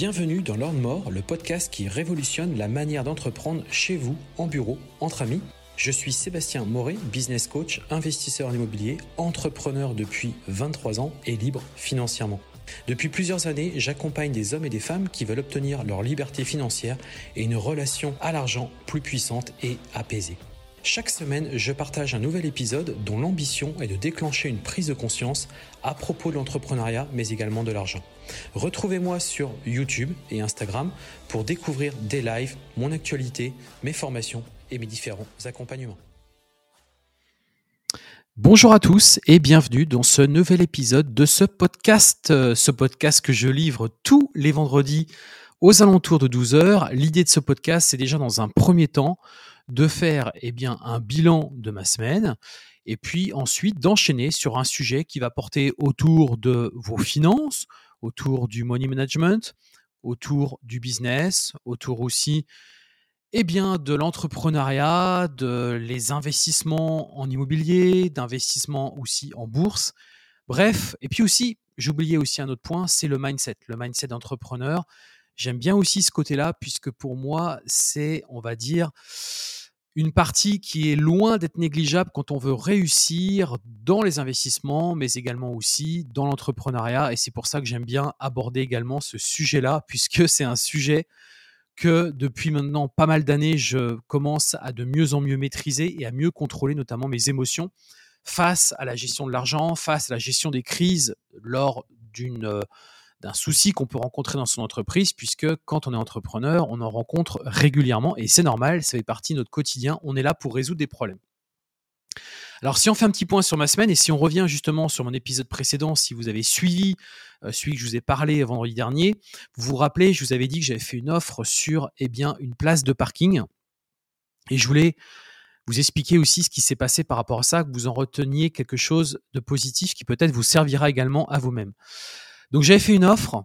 Bienvenue dans Lord More, le podcast qui révolutionne la manière d'entreprendre chez vous, en bureau, entre amis. Je suis Sébastien Moret, business coach, investisseur en immobilier, entrepreneur depuis 23 ans et libre financièrement. Depuis plusieurs années, j'accompagne des hommes et des femmes qui veulent obtenir leur liberté financière et une relation à l'argent plus puissante et apaisée. Chaque semaine, je partage un nouvel épisode dont l'ambition est de déclencher une prise de conscience à propos de l'entrepreneuriat, mais également de l'argent. Retrouvez-moi sur YouTube et Instagram pour découvrir des lives, mon actualité, mes formations et mes différents accompagnements. Bonjour à tous et bienvenue dans ce nouvel épisode de ce podcast, euh, ce podcast que je livre tous les vendredis aux alentours de 12 heures. L'idée de ce podcast, c'est déjà dans un premier temps de faire eh un bilan de ma semaine et puis ensuite d'enchaîner sur un sujet qui va porter autour de vos finances, autour du money management, autour du business, autour aussi eh bien, de l'entrepreneuriat, de les investissements en immobilier, d'investissements aussi en bourse. Bref, et puis aussi, j'oubliais aussi un autre point, c'est le mindset, le mindset d'entrepreneur. J'aime bien aussi ce côté-là, puisque pour moi, c'est, on va dire, une partie qui est loin d'être négligeable quand on veut réussir dans les investissements, mais également aussi dans l'entrepreneuriat. Et c'est pour ça que j'aime bien aborder également ce sujet-là, puisque c'est un sujet que depuis maintenant pas mal d'années, je commence à de mieux en mieux maîtriser et à mieux contrôler notamment mes émotions face à la gestion de l'argent, face à la gestion des crises lors d'une euh, d'un souci qu'on peut rencontrer dans son entreprise, puisque quand on est entrepreneur, on en rencontre régulièrement, et c'est normal, ça fait partie de notre quotidien, on est là pour résoudre des problèmes. Alors si on fait un petit point sur ma semaine, et si on revient justement sur mon épisode précédent, si vous avez suivi euh, celui que je vous ai parlé vendredi dernier, vous vous rappelez, je vous avais dit que j'avais fait une offre sur eh bien, une place de parking, et je voulais vous expliquer aussi ce qui s'est passé par rapport à ça, que vous en reteniez quelque chose de positif qui peut-être vous servira également à vous-même. Donc j'avais fait une offre.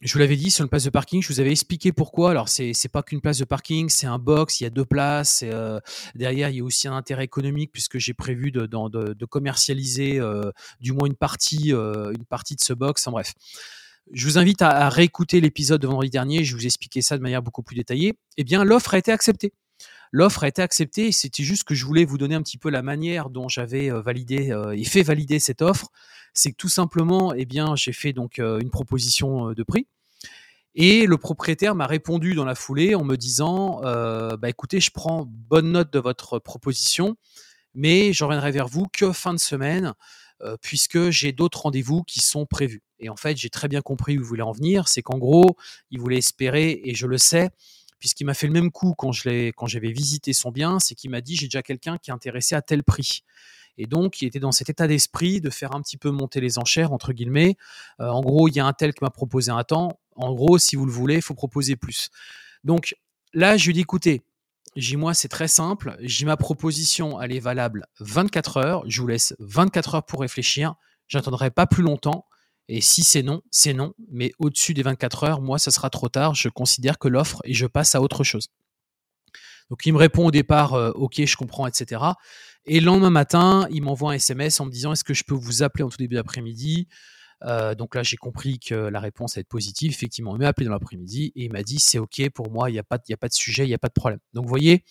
Je vous l'avais dit sur une place de parking, je vous avais expliqué pourquoi. Alors c'est pas qu'une place de parking, c'est un box, il y a deux places. Euh, derrière, il y a aussi un intérêt économique puisque j'ai prévu de, de, commercialiser euh, du moins une partie euh, une partie de ce box. En bref, je vous invite à, à réécouter l'épisode de vendredi dernier. Je vous ai expliqué ça de manière beaucoup plus détaillée. Eh bien, l'offre a été acceptée. L'offre a été acceptée. C'était juste que je voulais vous donner un petit peu la manière dont j'avais euh, validé euh, et fait valider cette offre. C'est que tout simplement, eh bien, j'ai fait donc euh, une proposition de prix. Et le propriétaire m'a répondu dans la foulée en me disant bah écoutez, je prends bonne note de votre proposition, mais je reviendrai vers vous que fin de semaine, puisque j'ai d'autres rendez-vous qui sont prévus. Et en fait, j'ai très bien compris où vous voulez en venir. C'est qu'en gros, il voulait espérer, et je le sais, puisqu'il m'a fait le même coup quand j'avais visité son bien, c'est qu'il m'a dit j'ai déjà quelqu'un qui est intéressé à tel prix. Et donc, il était dans cet état d'esprit de faire un petit peu monter les enchères, entre guillemets. Euh, en gros, il y a un tel qui m'a proposé un temps. En gros, si vous le voulez, il faut proposer plus. Donc là, je lui dis écoutez, j'ai moi, c'est très simple. J'ai ma proposition, elle est valable 24 heures. Je vous laisse 24 heures pour réfléchir. J'attendrai pas plus longtemps. Et si c'est non, c'est non. Mais au-dessus des 24 heures, moi, ça sera trop tard. Je considère que l'offre et je passe à autre chose. Donc il me répond au départ, euh, ok, je comprends, etc. Et le lendemain matin, il m'envoie un SMS en me disant, est-ce que je peux vous appeler en tout début d'après-midi? Euh, donc là, j'ai compris que la réponse allait être positive. Effectivement, il m'a appelé dans l'après-midi et il m'a dit c'est OK pour moi, il n'y a, a pas de sujet, il n'y a pas de problème. Donc vous voyez,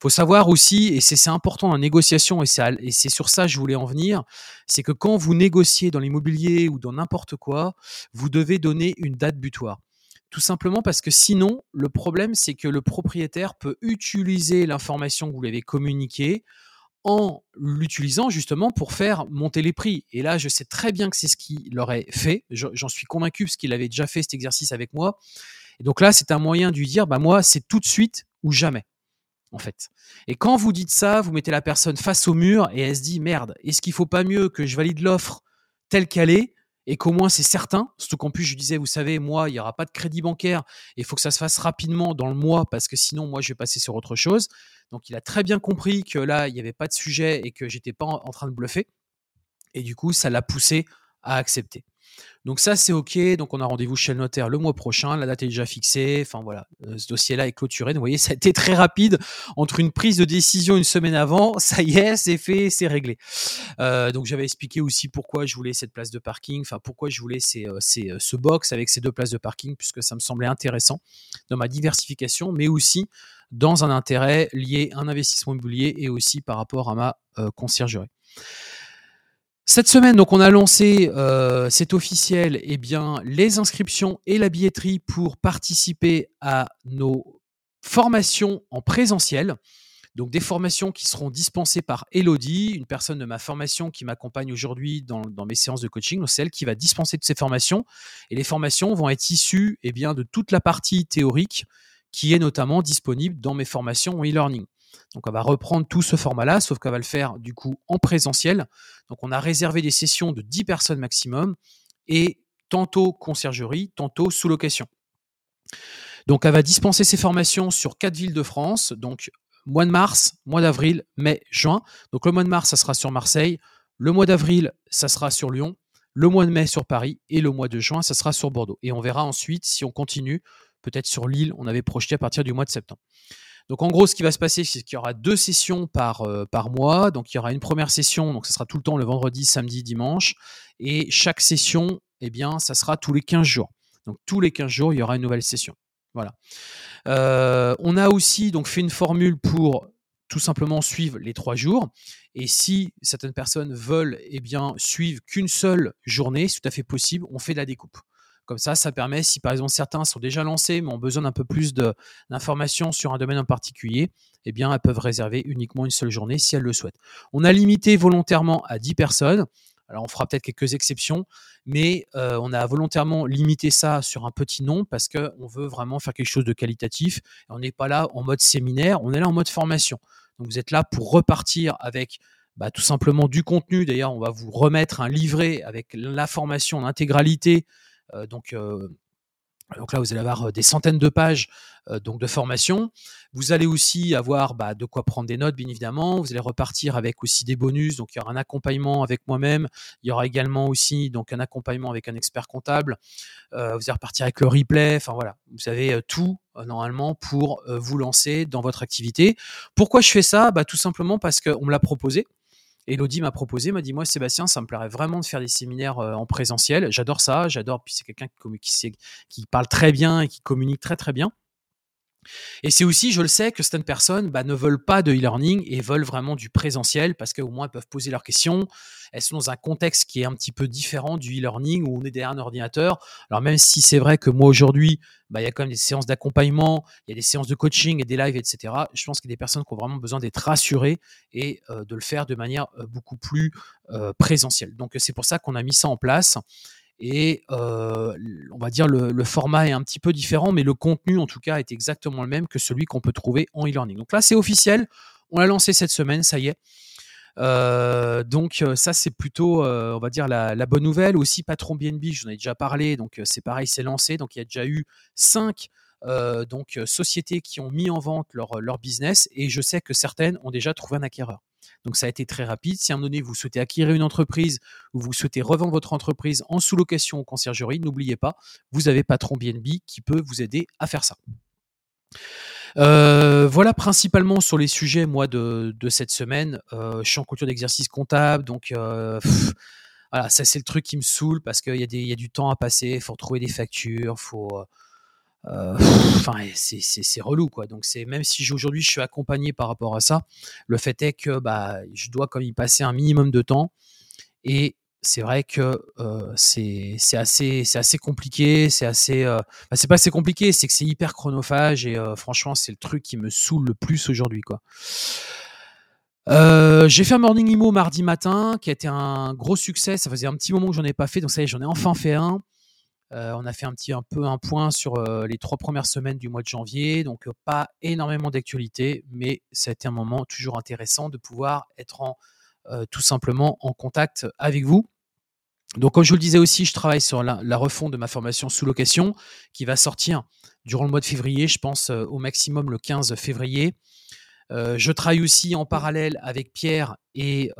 faut savoir aussi, et c'est important en négociation, et c'est sur ça que je voulais en venir, c'est que quand vous négociez dans l'immobilier ou dans n'importe quoi, vous devez donner une date butoir. Tout simplement parce que sinon, le problème, c'est que le propriétaire peut utiliser l'information que vous lui avez communiquée en l'utilisant justement pour faire monter les prix. Et là, je sais très bien que c'est ce qu'il aurait fait. J'en suis convaincu parce qu'il avait déjà fait cet exercice avec moi. Donc là, c'est un moyen de lui dire, bah moi, c'est tout de suite ou jamais en fait. Et quand vous dites ça, vous mettez la personne face au mur et elle se dit merde, est-ce qu'il faut pas mieux que je valide l'offre telle qu'elle est et qu'au moins c'est certain, surtout qu'en plus je disais, vous savez, moi, il n'y aura pas de crédit bancaire, il faut que ça se fasse rapidement dans le mois parce que sinon, moi, je vais passer sur autre chose. Donc, il a très bien compris que là, il n'y avait pas de sujet et que j'étais pas en train de bluffer. Et du coup, ça l'a poussé à accepter. Donc ça, c'est OK. Donc on a rendez-vous chez le notaire le mois prochain. La date est déjà fixée. Enfin voilà, euh, ce dossier-là est clôturé. vous voyez, ça a été très rapide entre une prise de décision une semaine avant. Ça y est, c'est fait, c'est réglé. Euh, donc j'avais expliqué aussi pourquoi je voulais cette place de parking. Enfin pourquoi je voulais euh, ce box avec ces deux places de parking, puisque ça me semblait intéressant dans ma diversification, mais aussi dans un intérêt lié à un investissement immobilier et aussi par rapport à ma conciergerie. Cette semaine, donc, on a lancé, euh, c'est officiel, eh bien, les inscriptions et la billetterie pour participer à nos formations en présentiel. Donc des formations qui seront dispensées par Elodie, une personne de ma formation qui m'accompagne aujourd'hui dans, mes séances de coaching. C'est elle qui va dispenser toutes ces formations. Et les formations vont être issues eh bien, de toute la partie théorique qui est notamment disponible dans mes formations en e-learning. Donc on va reprendre tout ce format-là, sauf qu'on va le faire du coup en présentiel. Donc on a réservé des sessions de 10 personnes maximum et tantôt conciergerie, tantôt sous location. Donc elle va dispenser ses formations sur quatre villes de France, donc mois de mars, mois d'avril, mai, juin. Donc le mois de mars, ça sera sur Marseille, le mois d'avril, ça sera sur Lyon, le mois de mai sur Paris et le mois de juin, ça sera sur Bordeaux. Et on verra ensuite si on continue, peut-être sur Lille, on avait projeté à partir du mois de septembre. Donc en gros, ce qui va se passer, c'est qu'il y aura deux sessions par, euh, par mois. Donc il y aura une première session, donc ce sera tout le temps le vendredi, samedi, dimanche. Et chaque session, eh bien, ça sera tous les 15 jours. Donc tous les 15 jours, il y aura une nouvelle session. Voilà. Euh, on a aussi donc fait une formule pour tout simplement suivre les trois jours. Et si certaines personnes veulent eh bien, suivre qu'une seule journée, c'est tout à fait possible, on fait de la découpe. Comme ça, ça permet, si par exemple certains sont déjà lancés mais ont besoin d'un peu plus d'informations sur un domaine en particulier, eh bien, elles peuvent réserver uniquement une seule journée si elles le souhaitent. On a limité volontairement à 10 personnes. Alors, on fera peut-être quelques exceptions, mais euh, on a volontairement limité ça sur un petit nombre parce qu'on veut vraiment faire quelque chose de qualitatif. on n'est pas là en mode séminaire, on est là en mode formation. Donc, vous êtes là pour repartir avec bah, tout simplement du contenu. D'ailleurs, on va vous remettre un livret avec la formation en intégralité donc, euh, donc là, vous allez avoir des centaines de pages donc de formation. Vous allez aussi avoir bah, de quoi prendre des notes, bien évidemment. Vous allez repartir avec aussi des bonus. Donc il y aura un accompagnement avec moi-même. Il y aura également aussi donc un accompagnement avec un expert comptable. vous allez repartir avec le replay. Enfin voilà, vous avez tout normalement pour vous lancer dans votre activité. Pourquoi je fais ça? Bah, Tout simplement parce qu'on me l'a proposé. Elodie m'a proposé, m'a dit moi Sébastien, ça me plairait vraiment de faire des séminaires euh, en présentiel. J'adore ça, j'adore. Puis c'est quelqu'un qui, qui, parle très bien et qui communique très très bien. Et c'est aussi, je le sais, que certaines personnes bah, ne veulent pas de e-learning et veulent vraiment du présentiel parce qu'au moins elles peuvent poser leurs questions. Elles sont dans un contexte qui est un petit peu différent du e-learning où on est derrière un ordinateur. Alors même si c'est vrai que moi aujourd'hui, bah, il y a quand même des séances d'accompagnement, il y a des séances de coaching et des lives, etc. Je pense qu'il y a des personnes qui ont vraiment besoin d'être rassurées et euh, de le faire de manière euh, beaucoup plus euh, présentielle. Donc c'est pour ça qu'on a mis ça en place. Et on va dire le, format est un petit peu différent, mais le contenu en tout cas est exactement le même que celui qu'on peut trouver en e-learning. Donc là, c'est officiel. On l'a lancé cette semaine, ça y est. Donc ça c'est plutôt on va dire la, bonne nouvelle aussi patron BNB j'en ai déjà parlé donc c'est pareil c'est lancé donc il y a déjà eu cinq sociétés qui ont mis en vente leur business et je sais que certaines ont déjà trouvé un acquéreur donc ça a été très rapide. Si à un moment donné, vous souhaitez acquérir une entreprise ou vous souhaitez revendre votre entreprise en sous-location ou conciergerie, n'oubliez pas, vous avez Patron BNB qui peut vous aider à faire ça. Euh, voilà principalement sur les sujets moi de, cette semaine. Euh, je suis en culture d'exercice comptable, donc euh, voilà, ça c'est le truc qui me saoule parce qu'il y, a du temps à passer, il faut retrouver des factures, faut euh, enfin, c'est relou quoi. Donc c'est même si aujourd'hui je suis accompagné par rapport à ça, le fait est que bah je dois comme y passer un minimum de temps et c'est vrai que euh, c'est assez c'est assez compliqué, c'est assez euh, bah, c'est pas assez compliqué, c'est que c'est hyper chronophage et franchement c'est le truc qui me saoule le plus aujourd'hui quoi. j'ai fait un morning imo mardi matin qui a été un gros succès. Ça faisait un petit moment que j'en ai pas fait, donc ça y est, j'en ai enfin fait un. Euh, on a fait un petit peu un point sur euh, les trois premières semaines du mois de janvier, donc euh, pas énormément d'actualité, mais ça a été un moment toujours intéressant de pouvoir être en, tout simplement en contact avec vous. Donc, comme je vous le disais aussi, je travaille sur la, refonte de ma formation sous location qui va sortir durant le mois de février, je pense au maximum le 15 février. Je travaille aussi en parallèle avec Pierre et,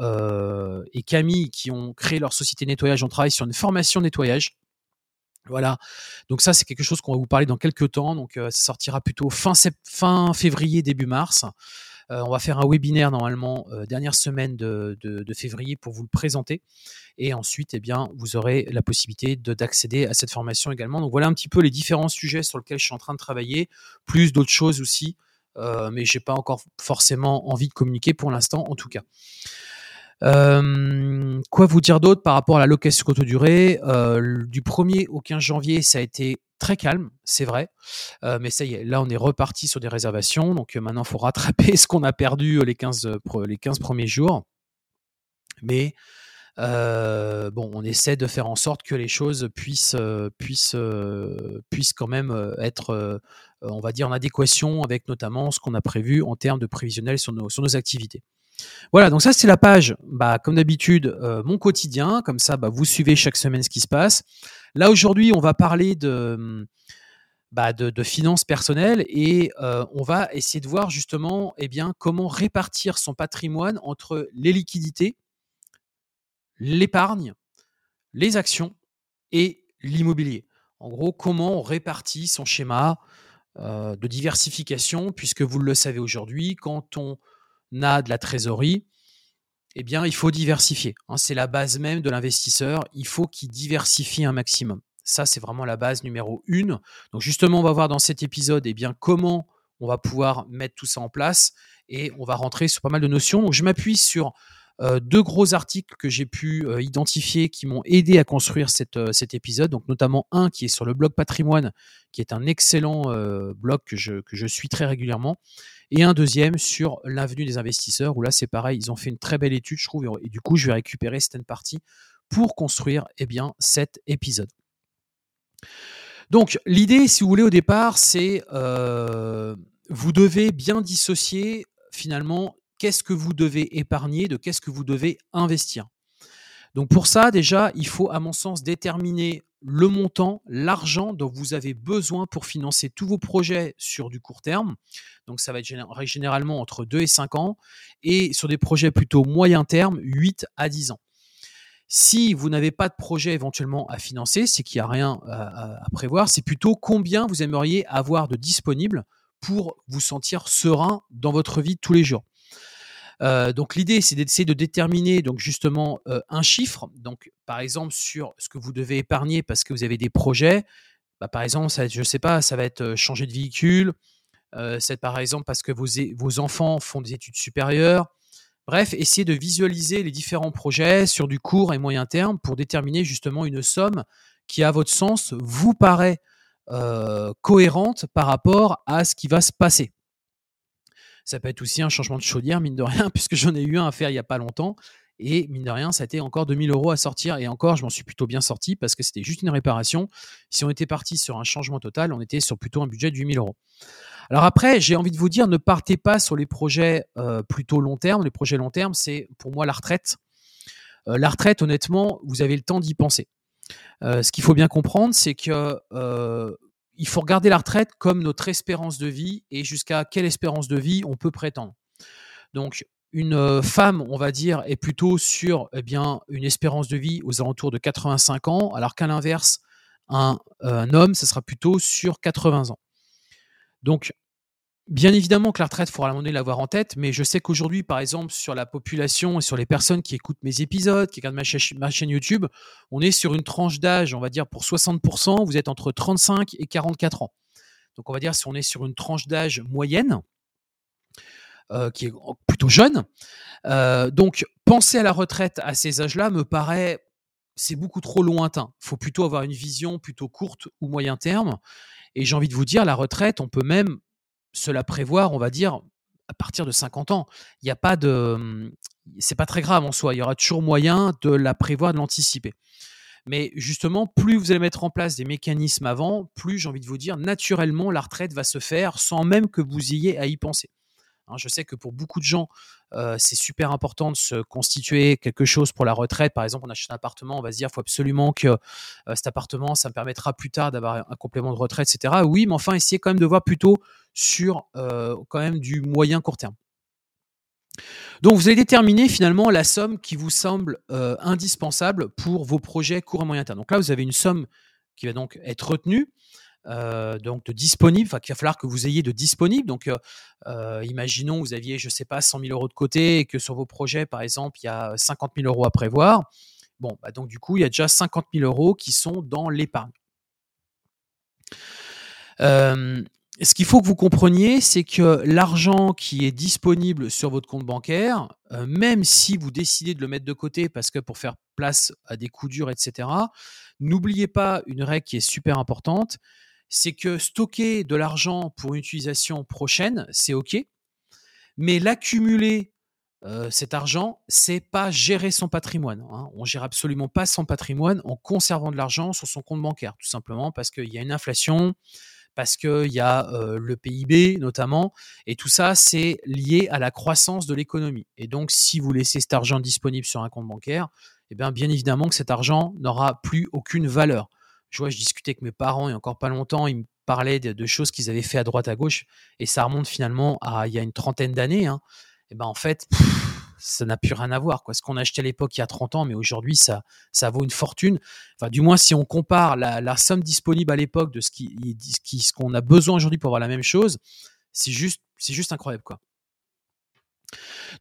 et Camille qui ont créé leur société nettoyage. On travaille sur une formation nettoyage. Voilà. Donc ça, c'est quelque chose qu'on va vous parler dans quelques temps. Donc ça sortira plutôt fin, février, début mars. on va faire un webinaire normalement dernière semaine de, de, février pour vous le présenter. Et ensuite, eh bien, vous aurez la possibilité d'accéder à cette formation également. Donc voilà un petit peu les différents sujets sur lesquels je suis en train de travailler, plus d'autres choses aussi euh, mais j'ai pas encore forcément envie de communiquer pour l'instant, en tout cas. Euh, quoi vous dire d'autre par rapport à la location courte durée? Euh, Du 1er au 15 janvier, ça a été très calme, c'est vrai. mais ça y est, là, on est reparti sur des réservations. Donc maintenant, il faut rattraper ce qu'on a perdu les 15, les 15 premiers jours. Mais bon, on essaie de faire en sorte que les choses puissent, puissent, puissent quand même être euh, on va dire, en adéquation avec notamment ce qu'on a prévu en termes de prévisionnel sur nos activités. Voilà, donc ça c'est la page, bah, comme d'habitude, euh, mon quotidien, comme ça bah, vous suivez chaque semaine ce qui se passe. Là aujourd'hui on va parler de, bah, de, finances personnelles et euh, on va essayer de voir justement eh bien, comment répartir son patrimoine entre les liquidités, l'épargne, les actions et l'immobilier. En gros, comment on répartit son schéma euh, de diversification, puisque vous le savez aujourd'hui, quand on a de la trésorerie, eh bien, il faut diversifier. Hein. c'est la base même de l'investisseur. Il faut qu'il diversifie un maximum. Ça, c'est vraiment la base numéro une. Donc, justement, on va voir dans cet épisode eh bien, comment on va pouvoir mettre tout ça en place et on va rentrer sur pas mal de notions. Donc, je m'appuie sur euh, deux gros articles que j'ai pu euh, identifier qui m'ont aidé à construire euh, cet épisode, donc notamment un qui est sur le blog patrimoine, qui est un excellent blog que je, suis très régulièrement, et un deuxième sur l'avenue des investisseurs, où là c'est pareil, ils ont fait une très belle étude, je trouve, et, du coup je vais récupérer certaines parties pour construire eh bien, cet épisode. Donc l'idée, si vous voulez, au départ, c'est vous devez bien dissocier finalement qu'est-ce que vous devez épargner, de qu'est-ce que vous devez investir. Donc pour ça, déjà, il faut, à mon sens, déterminer le montant, l'argent dont vous avez besoin pour financer tous vos projets sur du court terme. Donc ça va être généralement entre 2 et 5 ans. Et sur des projets plutôt moyen terme, 8 à 10 ans. Si vous n'avez pas de projet éventuellement à financer, c'est qu'il n'y a rien à, prévoir, c'est plutôt combien vous aimeriez avoir de disponible pour vous sentir serein dans votre vie de tous les jours. Euh, donc l'idée, c'est d'essayer de déterminer donc justement euh, un chiffre. Donc par exemple sur ce que vous devez épargner parce que vous avez des projets. Bah, par exemple, ça, je ne sais pas, ça va être euh, changer de véhicule. c'est par exemple parce que vos, vos enfants font des études supérieures. Bref, essayez de visualiser les différents projets sur du court et moyen terme pour déterminer justement une somme qui, à votre sens, vous paraît cohérente par rapport à ce qui va se passer. Ça peut être aussi un changement de chaudière, mine de rien, puisque j'en ai eu un à faire il n'y a pas longtemps. Et mine de rien, ça a été encore 2000 euros à sortir. Et encore, je m'en suis plutôt bien sorti parce que c'était juste une réparation. Si on était parti sur un changement total, on était sur plutôt un budget de 8000 euros. Alors après, j'ai envie de vous dire, ne partez pas sur les projets euh, plutôt long terme. Les projets long terme, c'est pour moi la retraite. Euh, la retraite, honnêtement, vous avez le temps d'y penser. Euh, ce qu'il faut bien comprendre, c'est que il faut regarder la retraite comme notre espérance de vie et jusqu'à quelle espérance de vie on peut prétendre. Donc, une euh, femme, on va dire, est plutôt sur eh bien, une espérance de vie aux alentours de 85 ans, alors qu'à l'inverse, un, un, homme, ce sera plutôt sur 80 ans. Donc, Bien évidemment que la retraite, il faudra la l'avoir en tête, mais je sais qu'aujourd'hui, par exemple, sur la population et sur les personnes qui écoutent mes épisodes, qui regardent ma, chaîne YouTube, on est sur une tranche d'âge, on va dire pour 60%, vous êtes entre 35 et 44 ans. Donc on va dire si on est sur une tranche d'âge moyenne, euh, qui est plutôt jeune. Euh, donc penser à la retraite à ces âges-là me paraît, c'est beaucoup trop lointain. Il faut plutôt avoir une vision plutôt courte ou moyen terme. Et j'ai envie de vous dire, la retraite, on peut même cela prévoir, on va dire, à partir de 50 ans. Il n'y a pas de. Mmh, c'est pas très grave en soi. Il y aura toujours moyen de la prévoir, de l'anticiper. Mais justement, plus vous allez mettre en place des mécanismes avant, plus j'ai envie de vous dire, naturellement, la retraite va se faire sans même que vous ayez à y penser. Hein, je sais que pour beaucoup de gens, euh, c'est super important de se constituer quelque chose pour la retraite. Par exemple, on achète un appartement, on va se dire, il faut absolument que euh, cet appartement, ça me permettra plus tard d'avoir un complément de retraite, etc. Oui, mais enfin, essayez quand même de voir plutôt sur euh, quand même du moyen court terme. Donc vous allez déterminer finalement la somme qui vous semble indispensable pour vos projets court et moyen terme. Donc là, vous avez une somme qui va donc être retenue, euh, donc de disponible, enfin qu'il va falloir que vous ayez de disponible. Donc euh, imaginons vous aviez, je sais pas, 100 000 euros de côté et que sur vos projets, par exemple, il y a 50 000 euros à prévoir. Bon, bah donc du coup, il y a déjà 50 000 euros qui sont dans l'épargne ce qu'il faut que vous compreniez, c'est que l'argent qui est disponible sur votre compte bancaire, euh, même si vous décidez de le mettre de côté parce que pour faire place à des coups durs, etc., n'oubliez pas une règle qui est super importante, c'est que stocker de l'argent pour une utilisation prochaine, c'est OK, mais l'accumuler euh, cet argent, c'est pas gérer son patrimoine. Hein. On gère absolument pas son patrimoine en conservant de l'argent sur son compte bancaire, tout simplement parce qu'il y a une inflation, parce qu'il y a le PIB notamment, et tout ça, c'est lié à la croissance de l'économie. Et donc, si vous laissez cet argent disponible sur un compte bancaire, eh bien, bien évidemment que cet argent n'aura plus aucune valeur. Je vois, je discutais avec mes parents il a encore pas longtemps, ils me parlaient de, choses qu'ils avaient fait à droite à gauche, et ça remonte finalement à il y a une trentaine d'années. Hein. Et ben en fait, ça n'a plus rien à voir. Quoi. Ce qu'on achetait à l'époque il y a 30 ans, mais aujourd'hui, ça, ça vaut une fortune. Enfin, du moins, si on compare la, somme disponible à l'époque de ce qu'on a besoin aujourd'hui pour avoir la même chose, c'est juste, juste incroyable. Quoi.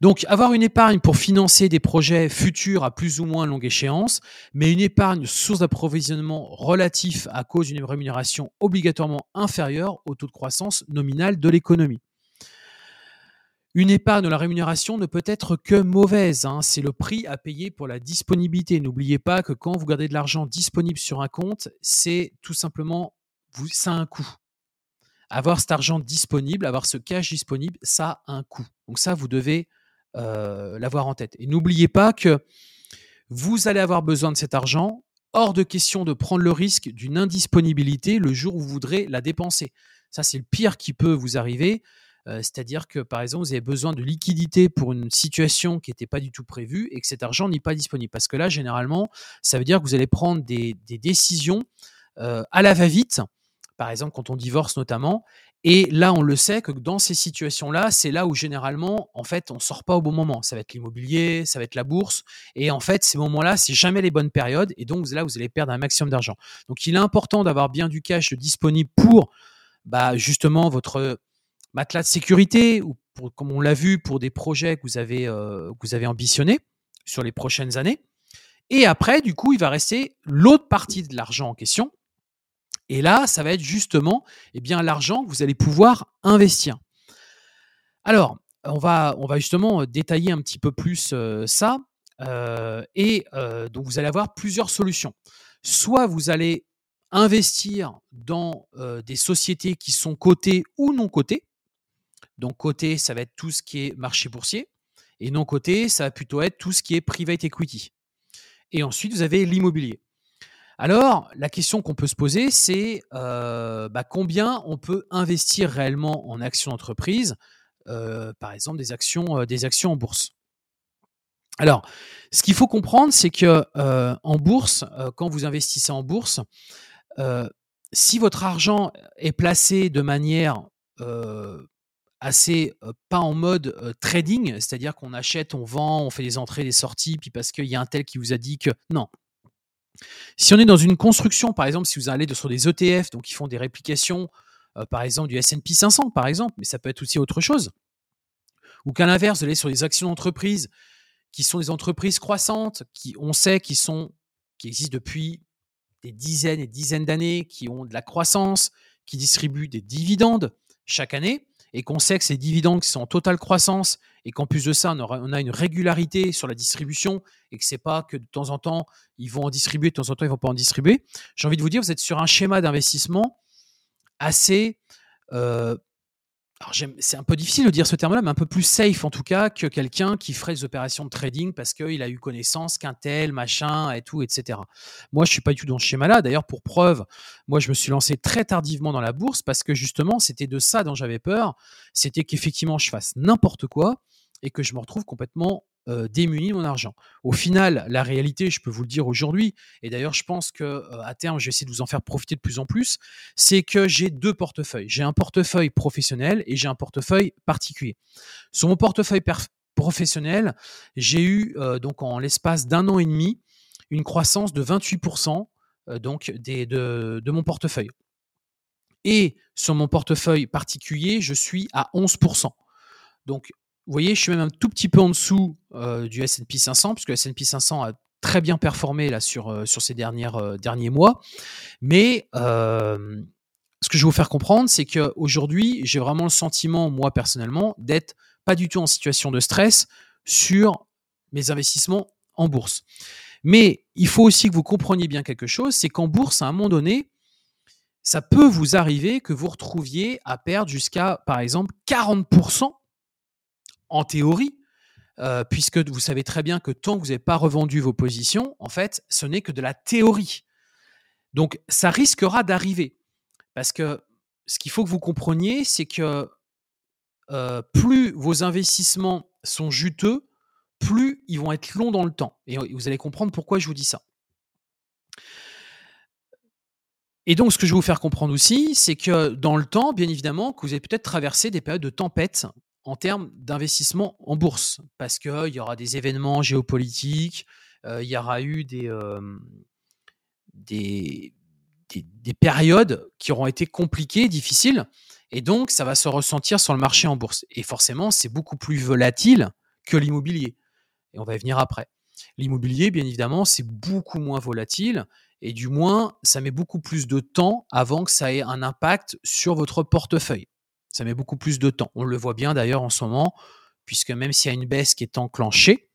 Donc, avoir une épargne pour financer des projets futurs à plus ou moins longue échéance, mais une épargne source d'approvisionnement relatif à cause d'une rémunération obligatoirement inférieure au taux de croissance nominal de l'économie. Une épargne de la rémunération ne peut être que mauvaise. Hein. C'est le prix à payer pour la disponibilité. N'oubliez pas que quand vous gardez de l'argent disponible sur un compte, c'est tout simplement, ça a un coût. Avoir cet argent disponible, avoir ce cash disponible, ça a un coût. Donc ça, vous devez euh, l'avoir en tête. Et n'oubliez pas que vous allez avoir besoin de cet argent. Hors de question de prendre le risque d'une indisponibilité le jour où vous voudrez la dépenser. Ça, c'est le pire qui peut vous arriver. Euh, c'est-à-dire que, par exemple, vous avez besoin de liquidité pour une situation qui n'était pas du tout prévue et que cet argent n'est pas disponible. Parce que là, généralement, ça veut dire que vous allez prendre des, décisions euh, à la va-vite, par exemple quand on divorce notamment. Et là, on le sait que dans ces situations-là, c'est là où généralement, en fait, on sort pas au bon moment. Ça va être l'immobilier, ça va être la bourse. Et en fait, ces moments-là, c'est jamais les bonnes périodes. Et donc, là, vous allez perdre un maximum d'argent. Donc, il est important d'avoir bien du cash disponible pour, bah, justement, votre matelas de sécurité, ou comme on l'a vu, pour des projets euh, que vous avez ambitionnés sur les prochaines années. Et après, du coup, il va rester l'autre partie de l'argent en question. Et là, ça va être justement eh bien, l'argent que vous allez pouvoir investir. Alors, on va, justement détailler un petit peu plus euh, ça. Euh, et donc, vous allez avoir plusieurs solutions. Soit vous allez investir dans des sociétés qui sont cotées ou non cotées. Donc côté, ça va être tout ce qui est marché boursier. Et non côté, ça va plutôt être tout ce qui est private equity. Et ensuite, vous avez l'immobilier. Alors, la question qu'on peut se poser, c'est euh, bah, combien on peut investir réellement en actions d'entreprise, euh, par exemple des actions, euh, des actions en bourse? Alors, ce qu'il faut comprendre, c'est que en bourse, quand vous investissez en bourse, si votre argent est placé de manière assez pas en mode trading, c'est-à-dire qu'on achète, on vend, on fait des entrées, des sorties, puis parce qu'il y a un tel qui vous a dit que non. Si on est dans une construction, par exemple, si vous allez sur des ETF, donc ils font des réplications, par exemple du S&P 500, par exemple, mais ça peut être aussi autre chose, ou qu'à l'inverse, vous allez sur des actions d'entreprise qui sont des entreprises croissantes, qui on sait qui sont qui existent depuis des dizaines et dizaines d'années, qui ont de la croissance, qui distribuent des dividendes chaque année et qu'on sait que ces dividendes qui sont en totale croissance et qu'en plus de ça, on a une régularité sur la distribution et que c'est pas que de temps en temps, ils vont en distribuer, de temps en temps, ils vont pas en distribuer. J'ai envie de vous dire, vous êtes sur un schéma d'investissement assez euh, c'est un peu difficile de dire ce terme-là, mais un peu plus safe en tout cas que quelqu'un qui ferait des opérations de trading parce qu'il a eu connaissance qu'un tel, machin, et tout, etc. Moi, je suis pas du tout dans ce schéma-là. D'ailleurs, pour preuve, moi, je me suis lancé très tardivement dans la bourse parce que justement, c'était de ça dont j'avais peur. C'était qu'effectivement, je fasse n'importe quoi et que je me retrouve complètement euh, démuni mon argent. Au final, la réalité, je peux vous le dire aujourd'hui, et d'ailleurs je pense que à terme, je vais essayer de vous en faire profiter de plus en plus, c'est que j'ai deux portefeuilles. J'ai un portefeuille professionnel et j'ai un portefeuille particulier. Sur mon portefeuille professionnel, j'ai eu donc en l'espace d'un an et demi une croissance de 28% donc de, de, mon portefeuille. Et sur mon portefeuille particulier, je suis à 11%. Donc, vous voyez, je suis même un tout petit peu en dessous du S&P 500, puisque le S&P 500 a très bien performé là sur, sur ces dernières, derniers mois. Mais ce que je vais vous faire comprendre, c'est qu'aujourd'hui, j'ai vraiment le sentiment, moi personnellement, d'être pas du tout en situation de stress sur mes investissements en bourse. Mais il faut aussi que vous compreniez bien quelque chose, c'est qu'en bourse, à un moment donné, ça peut vous arriver que vous retrouviez à perdre jusqu'à, par exemple, 40% en théorie, euh, puisque vous savez très bien que tant que vous n'avez pas revendu vos positions, en fait, ce n'est que de la théorie. Donc, ça risquera d'arriver. Parce que ce qu'il faut que vous compreniez, c'est que euh, plus vos investissements sont juteux, plus ils vont être longs dans le temps. Et vous allez comprendre pourquoi je vous dis ça. Et donc, ce que je vais vous faire comprendre aussi, c'est que dans le temps, bien évidemment, que vous avez peut-être traversé des périodes de tempête en termes d'investissement en bourse, parce qu'il y aura des événements géopolitiques, euh, il y aura eu des, euh, des, des, périodes qui auront été compliquées, difficiles, et donc ça va se ressentir sur le marché en bourse. Et forcément, c'est beaucoup plus volatile que l'immobilier. Et on va y venir après. L'immobilier, bien évidemment, c'est beaucoup moins volatile, et du moins, ça met beaucoup plus de temps avant que ça ait un impact sur votre portefeuille. Ça met beaucoup plus de temps. On le voit bien d'ailleurs en ce moment, puisque même s'il y a une baisse qui est enclenchée,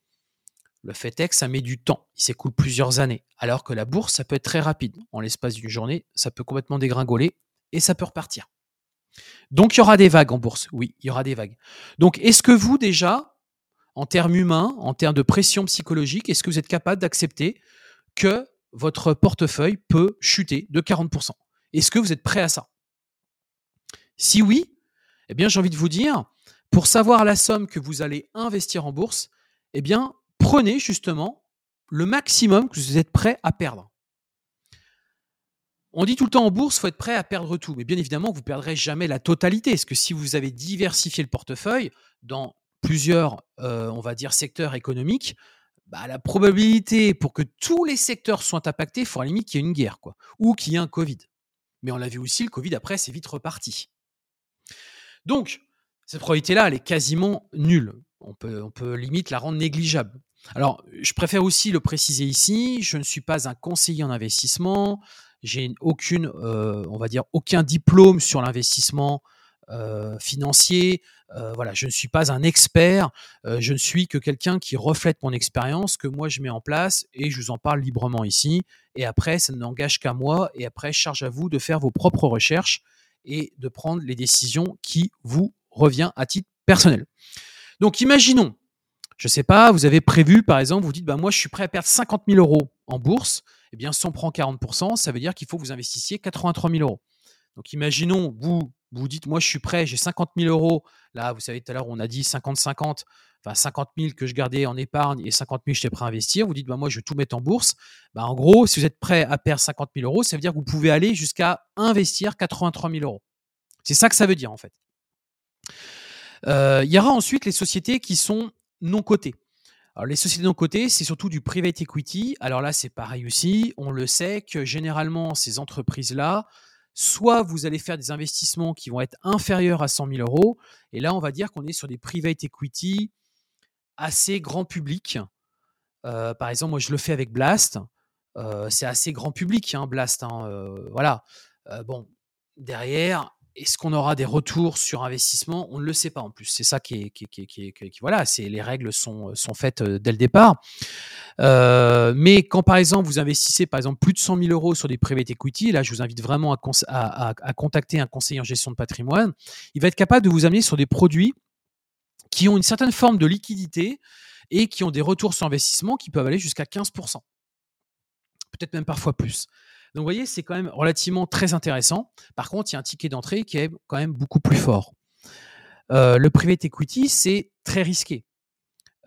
le fait est que ça met du temps, il s'écoule plusieurs années, alors que la bourse, ça peut être très rapide. En l'espace d'une journée, ça peut complètement dégringoler et ça peut repartir. Donc il y aura des vagues en bourse, oui, il y aura des vagues. Donc est-ce que vous déjà, en termes humains, en termes de pression psychologique, est-ce que vous êtes capable d'accepter que votre portefeuille peut chuter de 40% Est-ce que vous êtes prêt à ça? Si oui, eh bien j'ai envie de vous dire, pour savoir la somme que vous allez investir en bourse, eh bien prenez justement le maximum que vous êtes prêt à perdre. On dit tout le temps en bourse, il faut être prêt à perdre tout. Mais bien évidemment, vous ne perdrez jamais la totalité. Parce que si vous avez diversifié le portefeuille dans plusieurs, euh, on va dire, secteurs économiques, bah, la probabilité pour que tous les secteurs soient impactés, il faut à la limite qu'il y ait une guerre, ou qu'il y ait un Covid. Mais on l'a vu aussi, le Covid, après, c'est vite reparti. Donc, cette probabilité-là, elle est quasiment nulle. On peut, on peut limite la rendre négligeable. Alors, je préfère aussi le préciser ici, je ne suis pas un conseiller en investissement, j'ai aucune, euh, on va dire, aucun diplôme sur l'investissement euh, financier. Euh, voilà, je ne suis pas un expert, je ne suis que quelqu'un qui reflète mon expérience, que moi je mets en place et je vous en parle librement ici. Et après, ça n'engage qu'à moi et après, charge à vous de faire vos propres recherches et de prendre les décisions qui vous revient à titre personnel. Donc, imaginons, je ne sais pas, vous avez prévu, par exemple, vous dites, bah, moi, je suis prêt à perdre 50 000 euros en bourse. Eh bien, si on prend 40%, ça veut dire qu'il faut que vous investissiez 83 000 euros. Donc, imaginons, vous, vous dites, moi, je suis prêt, j'ai 50 000 euros. Là, vous savez, tout à l'heure, on a dit 50-50, enfin 50 000 que je gardais en épargne et 50 000 j'étais prêt à investir. Vous dites, bah, moi, je vais tout mettre en bourse. Bah, en gros, si vous êtes prêt à perdre 50 000 euros, ça veut dire que vous pouvez aller jusqu'à investir 83 000 euros. C'est ça que ça veut dire, en fait. Euh, il y aura ensuite les sociétés qui sont non cotées. Alors, les sociétés non cotées, c'est surtout du private equity. Alors là, c'est pareil aussi. On le sait que généralement, ces entreprises-là, soit vous allez faire des investissements qui vont être inférieurs à 100 000 euros. Et là, on va dire qu'on est sur des private equity assez grand public. Euh, par exemple, moi, je le fais avec Blast. Euh, c'est assez grand public, hein, Blast. Hein, voilà. bon, derrière, est-ce qu'on aura des retours sur investissement? On ne le sait pas en plus. C'est ça qui est, qui, voilà, c'est les règles sont, sont faites dès le départ. mais quand par exemple vous investissez par exemple plus de 100 000 euros sur des private equity, là je vous invite vraiment à, à, contacter un conseiller en gestion de patrimoine. Il va être capable de vous amener sur des produits qui ont une certaine forme de liquidité et qui ont des retours sur investissement qui peuvent aller jusqu'à 15%. Peut-être même parfois plus. Donc vous voyez, c'est quand même relativement très intéressant. Par contre, il y a un ticket d'entrée qui est quand même beaucoup plus fort. Euh, le private equity, c'est très risqué.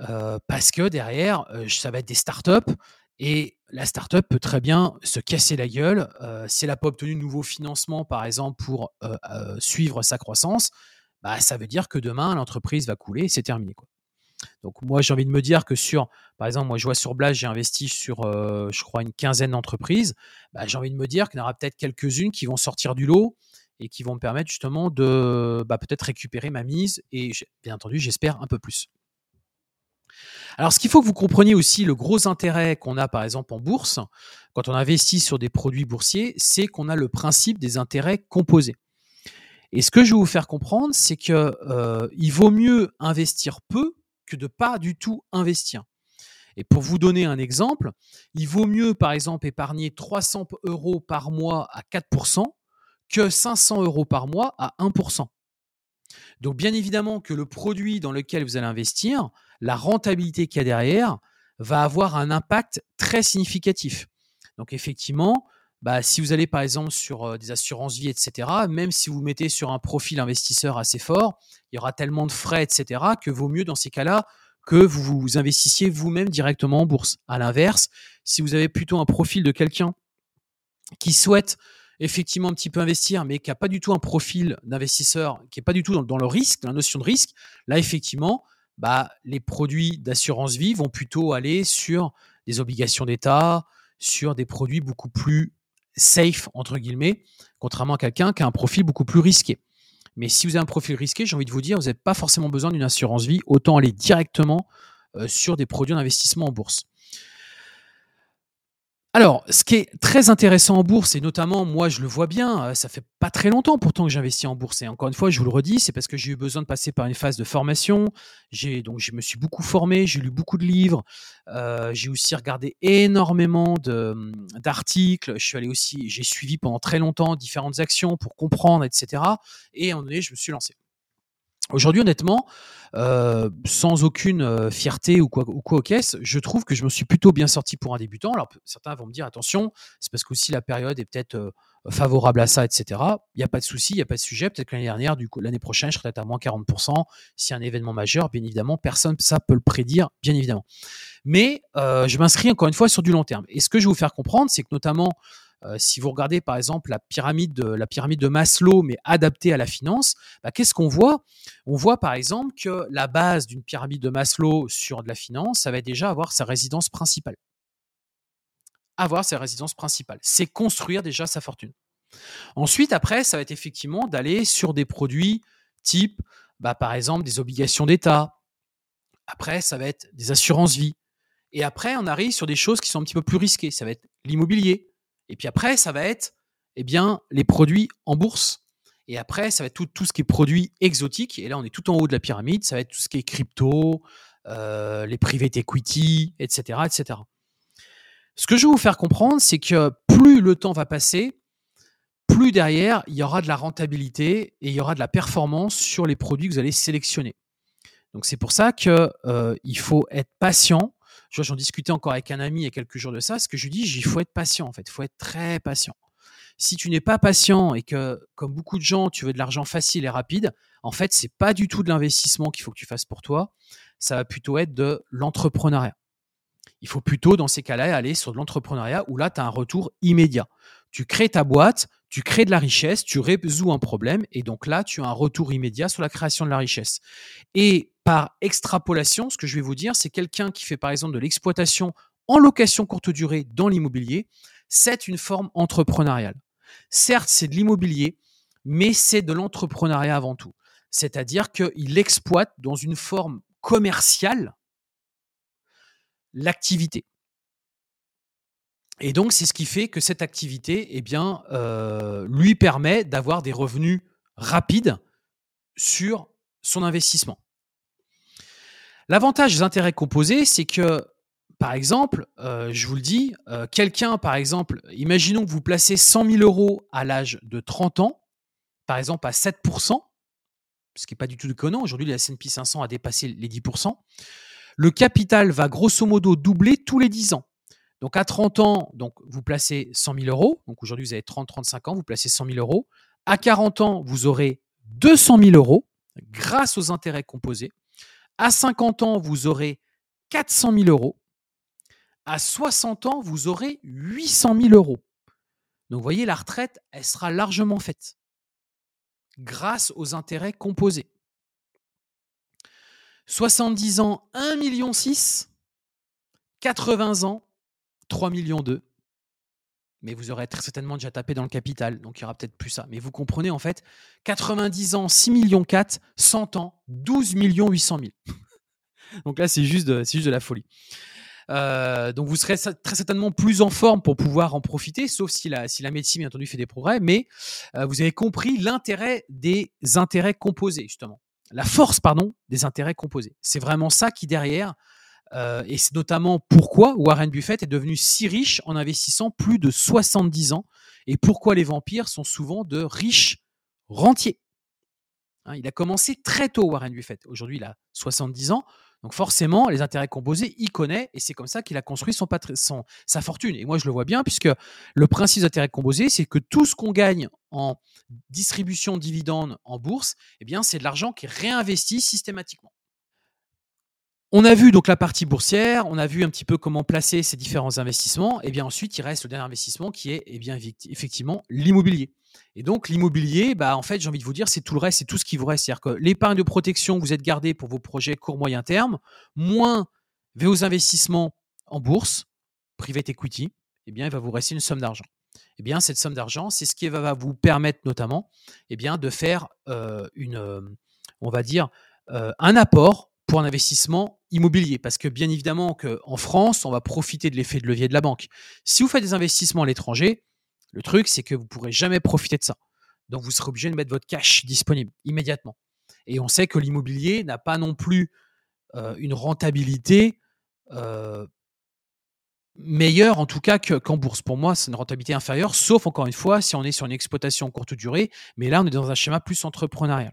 Euh, parce que derrière, euh, ça va être des startups et la startup peut très bien se casser la gueule. si elle n'a pas obtenu de nouveaux financements, par exemple, pour suivre sa croissance, bah, ça veut dire que demain, l'entreprise va couler et c'est terminé. Donc moi, j'ai envie de me dire que sur, par exemple, moi je vois sur Blast, j'ai investi sur, euh, je crois, une quinzaine d'entreprises. Bah, j'ai envie de me dire qu'il y en aura peut-être quelques-unes qui vont sortir du lot et qui vont me permettre justement de bah, peut-être récupérer ma mise et bien entendu, j'espère un peu plus. Alors, ce qu'il faut que vous compreniez aussi, le gros intérêt qu'on a par exemple en bourse, quand on investit sur des produits boursiers, c'est qu'on a le principe des intérêts composés. Et ce que je vais vous faire comprendre, c'est qu'il euh, vaut mieux investir peu que de pas du tout investir. Et pour vous donner un exemple, il vaut mieux par exemple épargner 300 euros par mois à 4% que 500 euros par mois à 1%. Donc bien évidemment que le produit dans lequel vous allez investir, la rentabilité qu'il y a derrière, va avoir un impact très significatif. Donc effectivement, bah, si vous allez par exemple sur euh, des assurances vie, etc., même si vous mettez sur un profil investisseur assez fort, il y aura tellement de frais, etc., que vaut mieux dans ces cas-là que vous vous investissiez vous-même directement en bourse. À l'inverse, si vous avez plutôt un profil de quelqu'un qui souhaite effectivement un petit peu investir, mais qui n'a pas du tout un profil d'investisseur, qui n'est pas du tout dans, le risque, la notion de risque, là, effectivement, bah, les produits d'assurance vie vont plutôt aller sur des obligations d'État, sur des produits beaucoup plus safe, entre guillemets, contrairement à quelqu'un qui a un profil beaucoup plus risqué. Mais si vous avez un profil risqué, j'ai envie de vous dire, vous n'avez pas forcément besoin d'une assurance vie, autant aller directement euh, sur des produits d'investissement en bourse. Alors, ce qui est très intéressant en bourse, et notamment moi je le vois bien, euh, ça fait pas très longtemps pourtant que j'investis en bourse. Et encore une fois, je vous le redis, c'est parce que j'ai eu besoin de passer par une phase de formation. J'ai donc je me suis beaucoup formé, j'ai lu beaucoup de livres, euh, j'ai aussi regardé énormément hum, d'articles. Je suis allé aussi, j'ai suivi pendant très longtemps différentes actions pour comprendre, etc. Et à un moment donné, je me suis lancé. Aujourd'hui, honnêtement, euh, sans aucune euh, fierté ou quoi, ou quoi aux je trouve que je me suis plutôt bien sorti pour un débutant. Alors, certains vont me dire attention, c'est parce que aussi la période est peut-être euh, favorable à ça, etc. Il n'y a pas de souci, il n'y a pas de sujet. Peut-être que l'année dernière, du coup, l'année prochaine, je serai peut-être à moins 40%. S'il y a un événement majeur, bien évidemment, personne, ça peut le prédire, bien évidemment. Mais je m'inscris encore une fois sur du long terme. Et ce que je vais vous faire comprendre, c'est que notamment euh, si vous regardez par exemple la pyramide de, Maslow, mais adaptée à la finance, bah, qu'est-ce qu'on voit? On voit par exemple que la base d'une pyramide de Maslow sur de la finance, ça va déjà avoir sa résidence principale. Avoir sa résidence principale, c'est construire déjà sa fortune. Ensuite, après, ça va être effectivement d'aller sur des produits type, bah, par exemple, des obligations d'État. Après, ça va être des assurances vie. Et après, on arrive sur des choses qui sont un petit peu plus risquées. Ça va être l'immobilier, et puis après, ça va être eh bien, les produits en bourse. Et après, ça va être tout, ce qui est produits exotiques. Et là, on est tout en haut de la pyramide. Ça va être tout ce qui est crypto, euh, les private equity, etc., etc. Ce que je vais vous faire comprendre, c'est que plus le temps va passer, plus derrière, il y aura de la rentabilité et il y aura de la performance sur les produits que vous allez sélectionner. Donc c'est pour ça qu'il euh, faut être patient J'en discutais encore avec un ami il y a quelques jours de ça. Ce que je lui dis, il faut être patient en fait. Il faut être très patient. Si tu n'es pas patient et que, comme beaucoup de gens, tu veux de l'argent facile et rapide, en fait, c'est pas du tout de l'investissement qu'il faut que tu fasses pour toi. Ça va plutôt être de l'entrepreneuriat. Il faut plutôt, dans ces cas-là, aller sur de l'entrepreneuriat où là, tu as un retour immédiat. Tu crées ta boîte, tu crées de la richesse, tu résous un problème, et donc là, tu as un retour immédiat sur la création de la richesse. Et par extrapolation, ce que je vais vous dire, c'est quelqu'un qui fait par exemple de l'exploitation en location courte durée dans l'immobilier, c'est une forme entrepreneuriale. Certes, c'est de l'immobilier, mais c'est de l'entrepreneuriat avant tout. C'est-à-dire qu'il exploite dans une forme commerciale l'activité. Et donc, c'est ce qui fait que cette activité, eh euh, lui permet d'avoir des revenus rapides sur son investissement. L'avantage des intérêts composés, c'est que, par exemple, euh, je vous le dis, euh, quelqu'un, par exemple, imaginons que vous placez 100 000 euros à l'âge de 30 ans, par exemple à 7% ce qui n'est pas du tout déconnant. Aujourd'hui, la S&P 500 a dépassé les 10% Le capital va grosso modo doubler tous les 10 ans. Donc à 30 ans, donc, vous placez 100 000 euros. Donc aujourd'hui, vous avez 30-35 ans, vous placez 100 000 euros. À 40 ans, vous aurez 200 000 euros grâce aux intérêts composés. À 50 ans, vous aurez 400 000 euros. À 60 ans, vous aurez 800 000 euros. Donc, vous voyez, la retraite, elle sera largement faite grâce aux intérêts composés. 70 ans, 1,6 million. 80 ans, 3 millions 2. Mais vous aurez très certainement déjà tapé dans le capital, donc il y aura peut-être plus ça. Mais vous comprenez en fait, 90 ans, 6 millions 4, 100 ans, 12 millions 800 000. donc là, c'est juste, de, juste de la folie. Euh, donc vous serez très certainement plus en forme pour pouvoir en profiter, sauf si la, si la médecine, bien entendu, fait des progrès. Mais euh, vous avez compris l'intérêt des intérêts composés, justement. La force, pardon, des intérêts composés. C'est vraiment ça qui, derrière, euh, et c'est notamment pourquoi Warren Buffett est devenu si riche en investissant plus de 70 ans et pourquoi les vampires sont souvent de riches rentiers. Hein, il a commencé très tôt, Warren Buffett. Aujourd'hui, il a 70 ans. Donc forcément, les intérêts composés, il connaît et c'est comme ça qu'il a construit son, son, sa fortune. Et moi, je le vois bien puisque le principe des intérêts composés, c'est que tout ce qu'on gagne en distribution de dividendes en bourse, eh bien, c'est de l'argent qui est réinvesti systématiquement. On a vu donc la partie boursière, on a vu un petit peu comment placer ces différents investissements, et bien ensuite il reste le dernier investissement qui est eh bien effectivement l'immobilier. Et donc l'immobilier, bah en fait j'ai envie de vous dire c'est tout le reste, c'est tout ce qui vous reste, c'est-à-dire que l'épargne de protection vous êtes gardé pour vos projets court moyen terme, moins vos investissements en bourse, private equity, eh bien il va vous rester une somme d'argent. Eh bien cette somme d'argent, c'est ce qui va vous permettre notamment, eh bien de faire euh, une, euh, on va dire euh, un apport pour un investissement immobilier. Parce que bien évidemment qu'en France, on va profiter de l'effet de levier de la banque. Si vous faites des investissements à l'étranger, le truc, c'est que vous ne pourrez jamais profiter de ça. Donc vous serez obligé de mettre votre cash disponible immédiatement. Et on sait que l'immobilier n'a pas non plus euh, une rentabilité euh, meilleure, en tout cas qu'en bourse. Pour moi, c'est une rentabilité inférieure, sauf encore une fois si on est sur une exploitation courte durée. Mais là, on est dans un schéma plus entrepreneurial.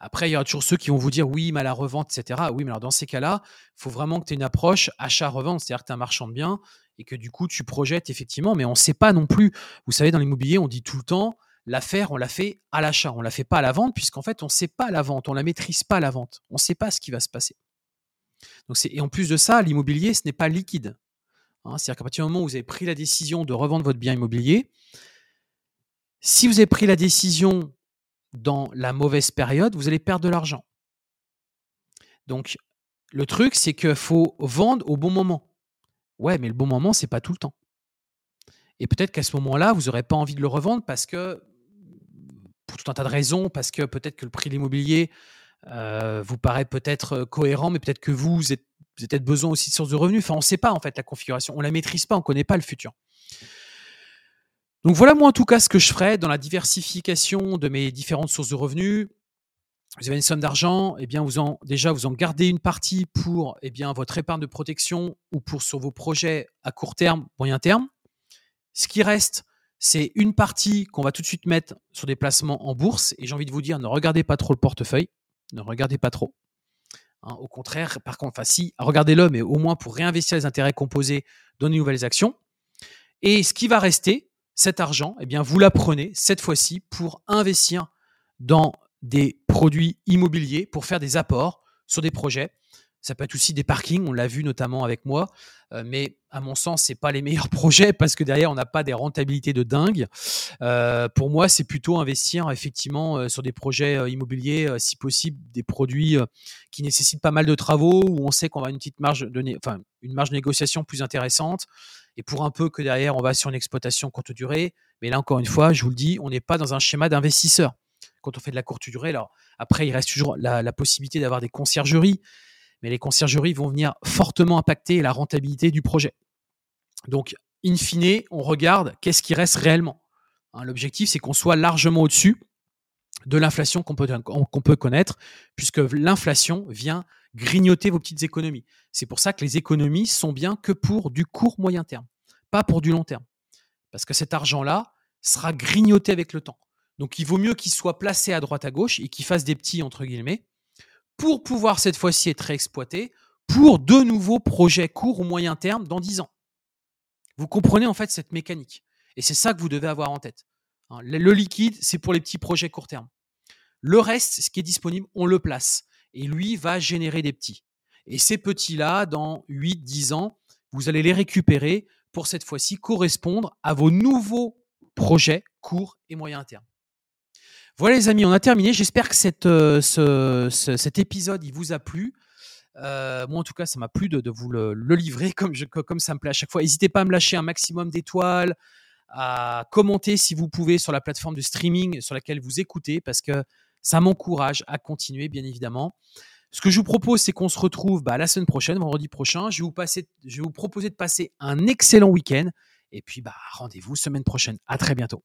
Après, il y aura toujours ceux qui vont vous dire oui, mais à la revente, etc. Oui, mais alors dans ces cas-là, il faut vraiment que tu aies une approche achat-revente, c'est-à-dire que tu es un marchand de biens et que du coup, tu projettes effectivement, mais on ne sait pas non plus. Vous savez, dans l'immobilier, on dit tout le temps, l'affaire, on la fait à l'achat, on la fait pas à la vente, puisqu'en fait, on ne sait pas la vente, on ne la maîtrise pas la vente, on ne sait pas ce qui va se passer. Donc et en plus de ça, l'immobilier, ce n'est pas liquide. Hein. c'est-à-dire qu'à partir du moment où vous avez pris la décision de revendre votre bien immobilier, si vous avez pris la décision dans la mauvaise période, vous allez perdre de l'argent. Donc, le truc, c'est qu'il faut vendre au bon moment. Ouais, mais le bon moment, c'est pas tout le temps. Et peut-être qu'à ce moment-là, vous n'aurez pas envie de le revendre parce que, pour tout un tas de raisons, parce que peut-être que le prix de l'immobilier euh, vous paraît peut-être euh, cohérent, mais peut-être que vous, vous, avez peut-être besoin aussi de sources de revenus. Enfin, on ne sait pas en fait la configuration, on ne la maîtrise pas, on ne connaît pas le futur. Donc voilà moi en tout cas ce que je ferais dans la diversification de mes différentes sources de revenus. Vous avez une somme d'argent, eh bien vous en déjà vous en gardez une partie pour eh bien votre épargne de protection ou pour sur vos projets à court terme, moyen terme. Ce qui reste, c'est une partie qu'on va tout de suite mettre sur des placements en bourse. Et j'ai envie de vous dire, ne regardez pas trop le portefeuille, ne regardez pas trop. Hein, au contraire, par contre, enfin si, regardez-le, mais au moins pour réinvestir les intérêts composés dans de nouvelles actions. Et ce qui va rester, cet argent, eh bien, vous la prenez cette fois-ci pour investir dans des produits immobiliers, pour faire des apports sur des projets. Ça peut être aussi des parkings, on l'a vu notamment avec moi, euh, mais à mon sens, c'est pas les meilleurs projets parce que derrière, on n'a pas des rentabilités de dingue. Euh, pour moi, c'est plutôt investir effectivement euh, sur des projets immobiliers, si possible, des produits qui nécessitent pas mal de travaux où on sait qu'on va une petite marge de, enfin, une marge de négociation plus intéressante et pour un peu que derrière, on va sur une exploitation courte durée. Mais là, encore une fois, je vous le dis, on n'est pas dans un schéma d'investisseur. Quand on fait de la courte durée, alors après, il reste toujours la, possibilité d'avoir des conciergeries, mais les conciergeries vont venir fortement impacter la rentabilité du projet. Donc, in fine, on regarde qu'est-ce qui reste réellement. Hein, l'objectif, c'est qu'on soit largement au-dessus de l'inflation qu'on peut, connaître, puisque l'inflation vient grignoter vos petites économies. C'est pour ça que les économies sont bien que pour du court moyen terme, pas pour du long terme. Parce que cet argent-là sera grignoté avec le temps. Donc il vaut mieux qu'il soit placé à droite à gauche et qu'il fasse des petits entre guillemets pour pouvoir cette fois-ci être exploité pour de nouveaux projets court ou moyen terme dans 10 ans. Vous comprenez en fait cette mécanique. Et c'est ça que vous devez avoir en tête. Hein, le liquide, c'est pour les petits projets court terme. Le reste, ce qui est disponible, on le place et lui va générer des petits. Et ces petits-là, dans 8-10 ans, vous allez les récupérer pour cette fois-ci correspondre à vos nouveaux projets court et moyen terme. Voilà les amis, on a terminé. J'espère que euh, ce, ce, cet épisode il vous a plu. Euh, moi, en tout cas, ça m'a plu de, vous le, livrer comme ça me plaît à chaque fois. N'hésitez pas à me lâcher un maximum d'étoiles, à commenter si vous pouvez sur la plateforme de streaming sur laquelle vous écoutez, parce que ça m'encourage à continuer, bien évidemment. Ce que je vous propose, c'est qu'on se retrouve bah, la semaine prochaine, vendredi prochain. Je vais vous, passer, proposer de passer un excellent week-end. Et puis, bah, rendez-vous semaine prochaine. À très bientôt.